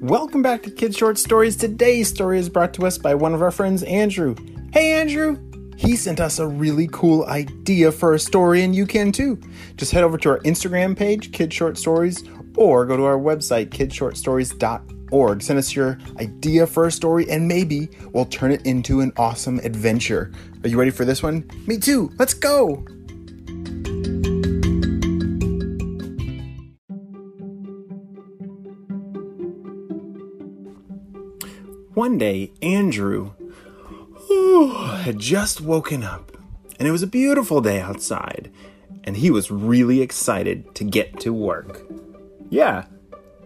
Welcome back to Kid Short Stories. Today's story is brought to us by one of our friends, Andrew. Hey, Andrew! He sent us a really cool idea for a story, and you can too. Just head over to our Instagram page, Kid Short Stories, or go to our website, kidshortstories.org. Send us your idea for a story, and maybe we'll turn it into an awesome adventure. Are you ready for this one? Me too! Let's go! One day, Andrew had just woken up, and it was a beautiful day outside, and he was really excited to get to work. Yeah,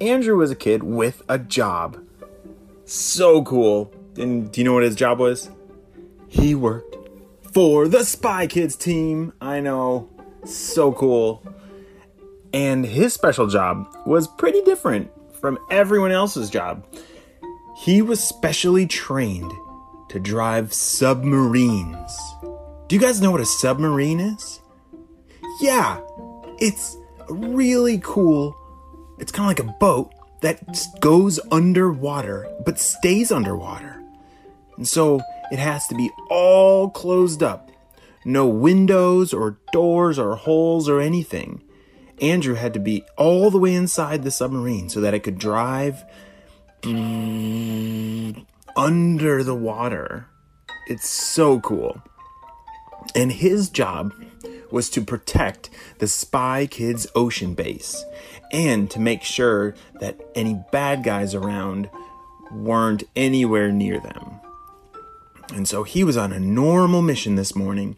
Andrew was a kid with a job. So cool. And do you know what his job was? He worked for the Spy Kids team. I know. So cool. And his special job was pretty different from everyone else's job. He was specially trained to drive submarines. Do you guys know what a submarine is? Yeah, it's really cool. It's kind of like a boat that goes underwater but stays underwater. And so it has to be all closed up. No windows or doors or holes or anything. Andrew had to be all the way inside the submarine so that it could drive Mm, under the water. It's so cool. And his job was to protect the Spy Kids ocean base and to make sure that any bad guys around weren't anywhere near them. And so he was on a normal mission this morning,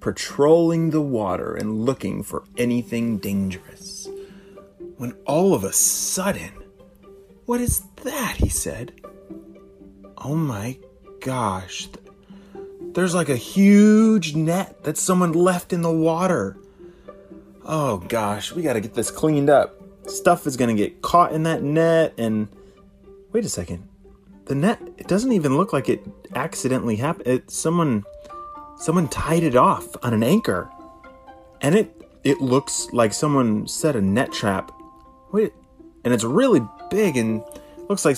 patrolling the water and looking for anything dangerous. When all of a sudden, what is that? he said. Oh my gosh. There's like a huge net that someone left in the water. Oh gosh, we gotta get this cleaned up. Stuff is gonna get caught in that net and. Wait a second. The net, it doesn't even look like it accidentally happened. It, someone. Someone tied it off on an anchor. And it it looks like someone set a net trap. Wait, and it's really big and looks like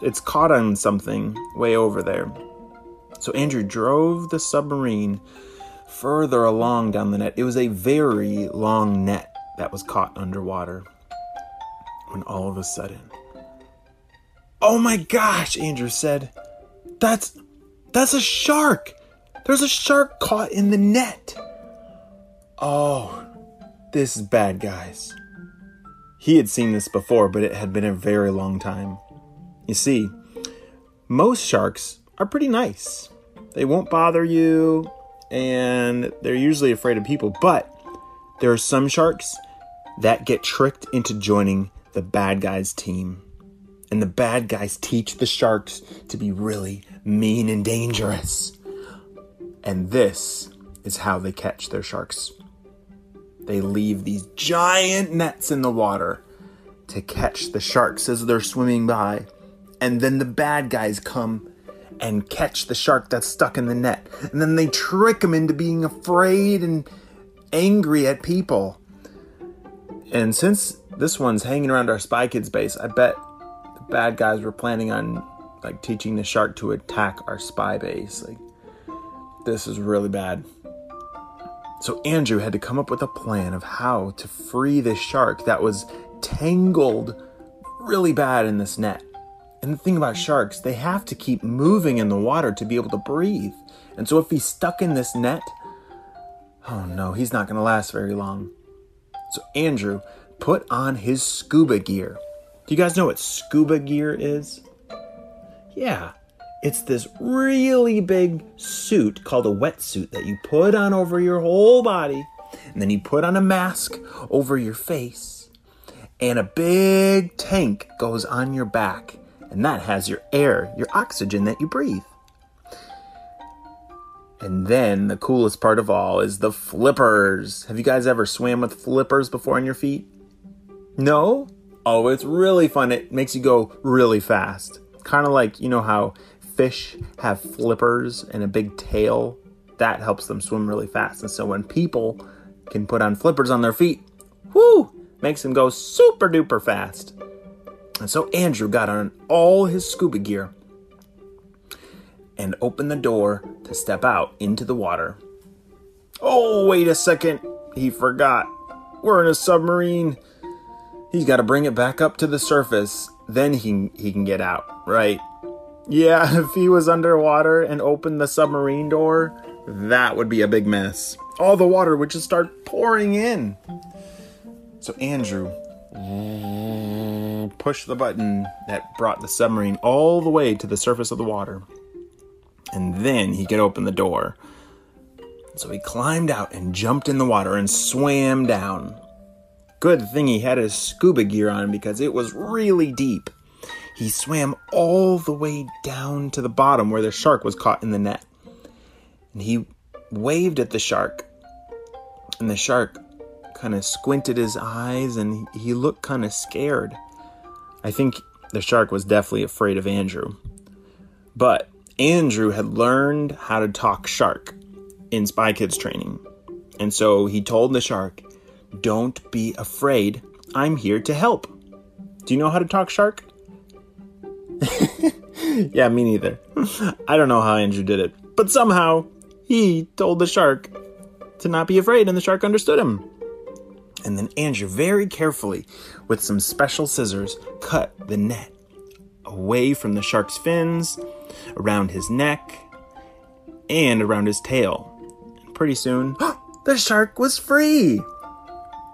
it's caught on something way over there. So Andrew drove the submarine further along down the net. It was a very long net that was caught underwater. When all of a sudden, "Oh my gosh," Andrew said. "That's that's a shark. There's a shark caught in the net." Oh, this is bad, guys. He had seen this before, but it had been a very long time. You see, most sharks are pretty nice. They won't bother you, and they're usually afraid of people, but there are some sharks that get tricked into joining the bad guys' team. And the bad guys teach the sharks to be really mean and dangerous. And this is how they catch their sharks. They leave these giant nets in the water to catch the sharks as they're swimming by. And then the bad guys come and catch the shark that's stuck in the net. And then they trick them into being afraid and angry at people. And since this one's hanging around our Spy Kids base, I bet the bad guys were planning on like teaching the shark to attack our spy base. Like this is really bad. So Andrew had to come up with a plan of how to free this shark that was tangled really bad in this net. And the thing about sharks, they have to keep moving in the water to be able to breathe. And so if he's stuck in this net, oh no, he's not going to last very long. So Andrew put on his scuba gear. Do you guys know what scuba gear is? Yeah, it's this really big suit called a wetsuit that you put on over your whole body, and then you put on a mask over your face, and a big tank goes on your back, and that has your air, your oxygen that you breathe. And then the coolest part of all is the flippers. Have you guys ever swam with flippers before on your feet? No? Oh, it's really fun. It makes you go really fast. Kind of like, you know how fish have flippers and a big tail, that helps them swim really fast. And so when people can put on flippers on their feet, whoo, makes them go super duper fast. And so Andrew got on all his scuba gear and opened the door to step out into the water. Oh, wait a second. He forgot. We're in a submarine. He's got to bring it back up to the surface. Then he, he can get out, right? Yeah, if he was underwater and opened the submarine door, that would be a big mess. All the water would just start pouring in. So Andrew pushed the button that brought the submarine all the way to the surface of the water. And then he could open the door. So he climbed out and jumped in the water and swam down. Good thing he had his scuba gear on because it was really deep. He swam all the way down to the bottom where the shark was caught in the net. And he waved at the shark. And the shark kind of squinted his eyes and he looked kind of scared. I think the shark was definitely afraid of Andrew. But Andrew had learned how to talk shark in Spy Kids training. And so he told the shark, Don't be afraid. I'm here to help. Do you know how to talk shark? yeah, me neither. I don't know how Andrew did it, but somehow he told the shark to not be afraid, and the shark understood him. And then Andrew, very carefully, with some special scissors, cut the net away from the shark's fins, around his neck, and around his tail. And pretty soon, the shark was free!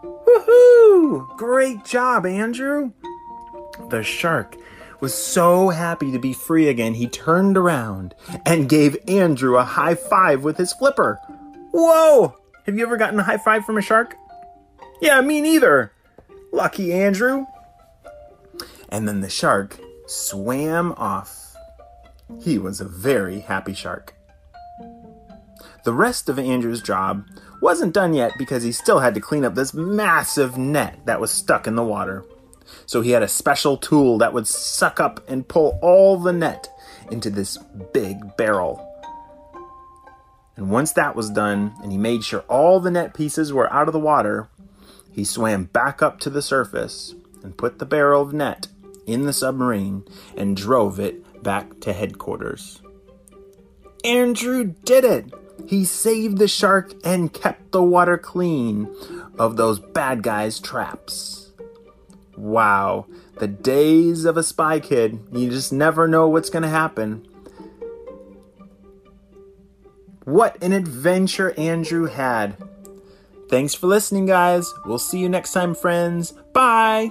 Woohoo! Great job, Andrew! The shark was so happy to be free again, he turned around and gave Andrew a high five with his flipper. Whoa! Have you ever gotten a high five from a shark? Yeah, me neither. Lucky Andrew. And then the shark swam off. He was a very happy shark. The rest of Andrew's job wasn't done yet because he still had to clean up this massive net that was stuck in the water. So he had a special tool that would suck up and pull all the net into this big barrel. And once that was done, and he made sure all the net pieces were out of the water, he swam back up to the surface and put the barrel of net in the submarine and drove it back to headquarters. Andrew did it! He saved the shark and kept the water clean of those bad guys' traps. Wow, the days of a spy kid. You just never know what's going to happen. What an adventure Andrew had! Thanks for listening, guys. We'll see you next time, friends. Bye!